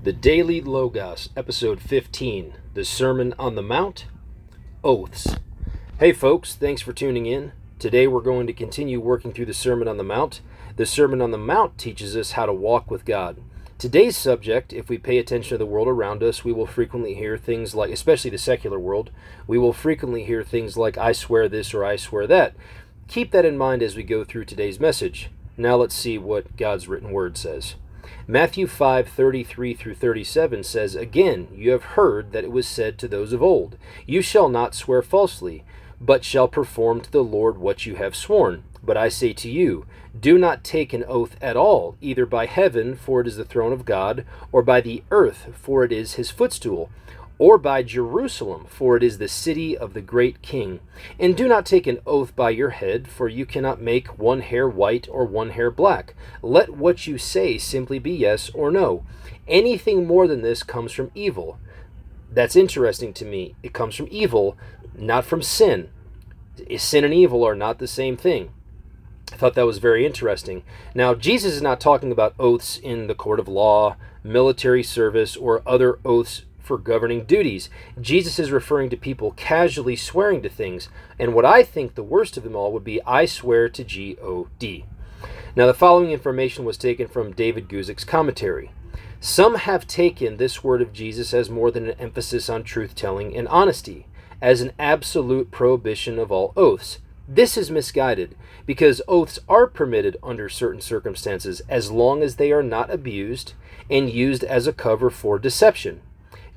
The Daily Logos, Episode 15 The Sermon on the Mount Oaths. Hey, folks, thanks for tuning in. Today we're going to continue working through the Sermon on the Mount. The Sermon on the Mount teaches us how to walk with God. Today's subject, if we pay attention to the world around us, we will frequently hear things like, especially the secular world, we will frequently hear things like, I swear this or I swear that. Keep that in mind as we go through today's message. Now let's see what God's written word says. Matthew 5:33 through 37 says, "Again, you have heard that it was said to those of old, you shall not swear falsely, but shall perform to the Lord what you have sworn. But I say to you, do not take an oath at all, either by heaven, for it is the throne of God, or by the earth, for it is his footstool, or by Jerusalem, for it is the city of the great king. And do not take an oath by your head, for you cannot make one hair white or one hair black. Let what you say simply be yes or no. Anything more than this comes from evil. That's interesting to me. It comes from evil, not from sin. Sin and evil are not the same thing. I thought that was very interesting. Now, Jesus is not talking about oaths in the court of law, military service, or other oaths for governing duties. Jesus is referring to people casually swearing to things, and what I think the worst of them all would be I swear to G O D. Now, the following information was taken from David Guzik's commentary. Some have taken this word of Jesus as more than an emphasis on truth telling and honesty, as an absolute prohibition of all oaths. This is misguided because oaths are permitted under certain circumstances as long as they are not abused and used as a cover for deception.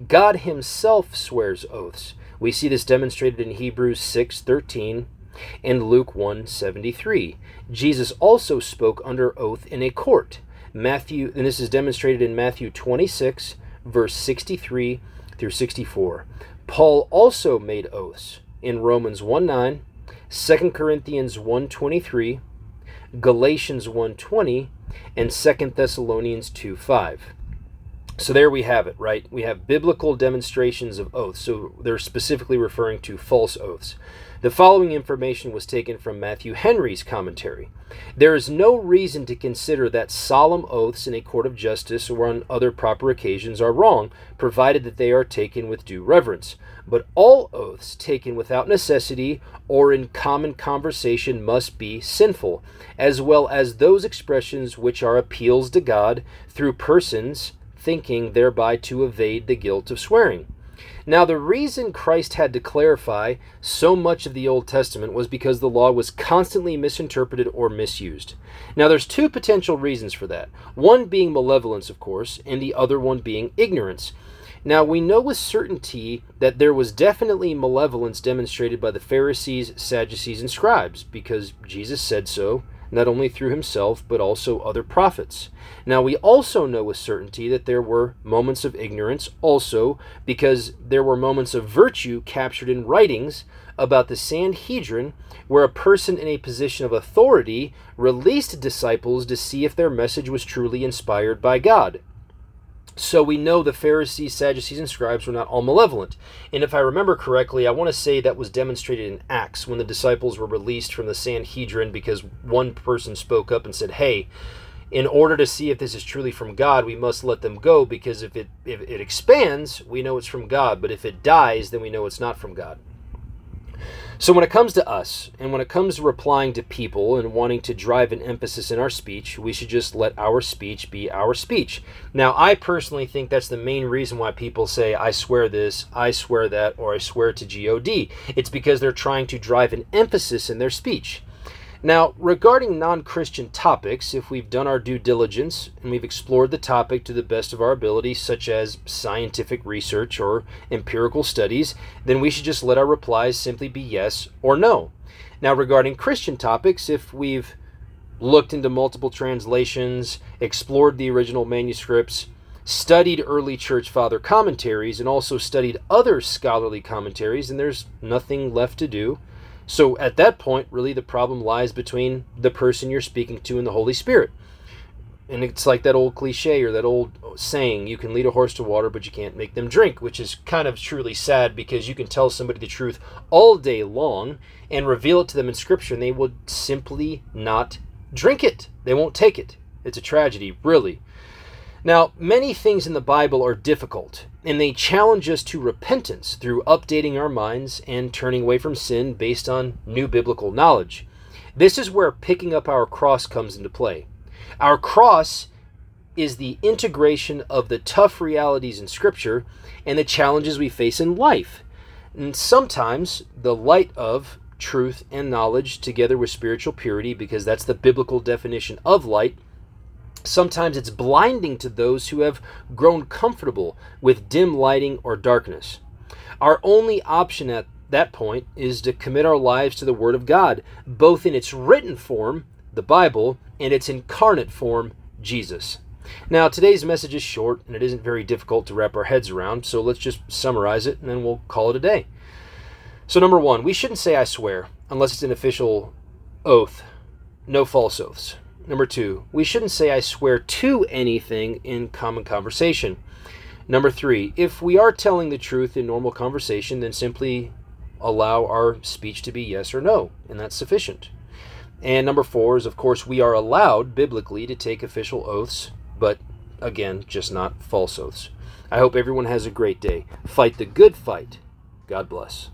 God himself swears oaths. We see this demonstrated in Hebrews 6:13 and Luke 1:73. Jesus also spoke under oath in a court. Matthew and this is demonstrated in Matthew 26 verse 63 through 64. Paul also made oaths in Romans 1:9, 2 Corinthians 1:23, Galatians 1:20, and 2 Thessalonians 2:5. So there we have it, right? We have biblical demonstrations of oaths. So they're specifically referring to false oaths. The following information was taken from Matthew Henry's commentary. There is no reason to consider that solemn oaths in a court of justice or on other proper occasions are wrong, provided that they are taken with due reverence. But all oaths taken without necessity or in common conversation must be sinful, as well as those expressions which are appeals to God through persons thinking thereby to evade the guilt of swearing. Now, the reason Christ had to clarify so much of the Old Testament was because the law was constantly misinterpreted or misused. Now, there's two potential reasons for that one being malevolence, of course, and the other one being ignorance. Now, we know with certainty that there was definitely malevolence demonstrated by the Pharisees, Sadducees, and scribes, because Jesus said so not only through himself, but also other prophets. Now, we also know with certainty that there were moments of ignorance also, because there were moments of virtue captured in writings about the Sanhedrin, where a person in a position of authority released disciples to see if their message was truly inspired by God. So we know the Pharisees, Sadducees, and scribes were not all malevolent. And if I remember correctly, I want to say that was demonstrated in Acts when the disciples were released from the Sanhedrin because one person spoke up and said, Hey, in order to see if this is truly from God, we must let them go because if it if it expands, we know it's from God, but if it dies, then we know it's not from God. So, when it comes to us, and when it comes to replying to people and wanting to drive an emphasis in our speech, we should just let our speech be our speech. Now, I personally think that's the main reason why people say, I swear this, I swear that, or I swear to God. It's because they're trying to drive an emphasis in their speech. Now, regarding non Christian topics, if we've done our due diligence and we've explored the topic to the best of our ability, such as scientific research or empirical studies, then we should just let our replies simply be yes or no. Now, regarding Christian topics, if we've looked into multiple translations, explored the original manuscripts, studied early church father commentaries, and also studied other scholarly commentaries, and there's nothing left to do so at that point, really the problem lies between the person you're speaking to and the Holy Spirit. And it's like that old cliche or that old saying, you can lead a horse to water, but you can't make them drink, which is kind of truly sad because you can tell somebody the truth all day long and reveal it to them in Scripture, and they will simply not drink it. They won't take it. It's a tragedy, really. Now, many things in the Bible are difficult, and they challenge us to repentance through updating our minds and turning away from sin based on new biblical knowledge. This is where picking up our cross comes into play. Our cross is the integration of the tough realities in Scripture and the challenges we face in life. And sometimes the light of truth and knowledge together with spiritual purity, because that's the biblical definition of light Sometimes it's blinding to those who have grown comfortable with dim lighting or darkness. Our only option at that point is to commit our lives to the Word of God, both in its written form, the Bible, and its incarnate form, Jesus. Now, today's message is short and it isn't very difficult to wrap our heads around, so let's just summarize it and then we'll call it a day. So, number one, we shouldn't say I swear unless it's an official oath. No false oaths. Number two, we shouldn't say I swear to anything in common conversation. Number three, if we are telling the truth in normal conversation, then simply allow our speech to be yes or no, and that's sufficient. And number four is, of course, we are allowed biblically to take official oaths, but again, just not false oaths. I hope everyone has a great day. Fight the good fight. God bless.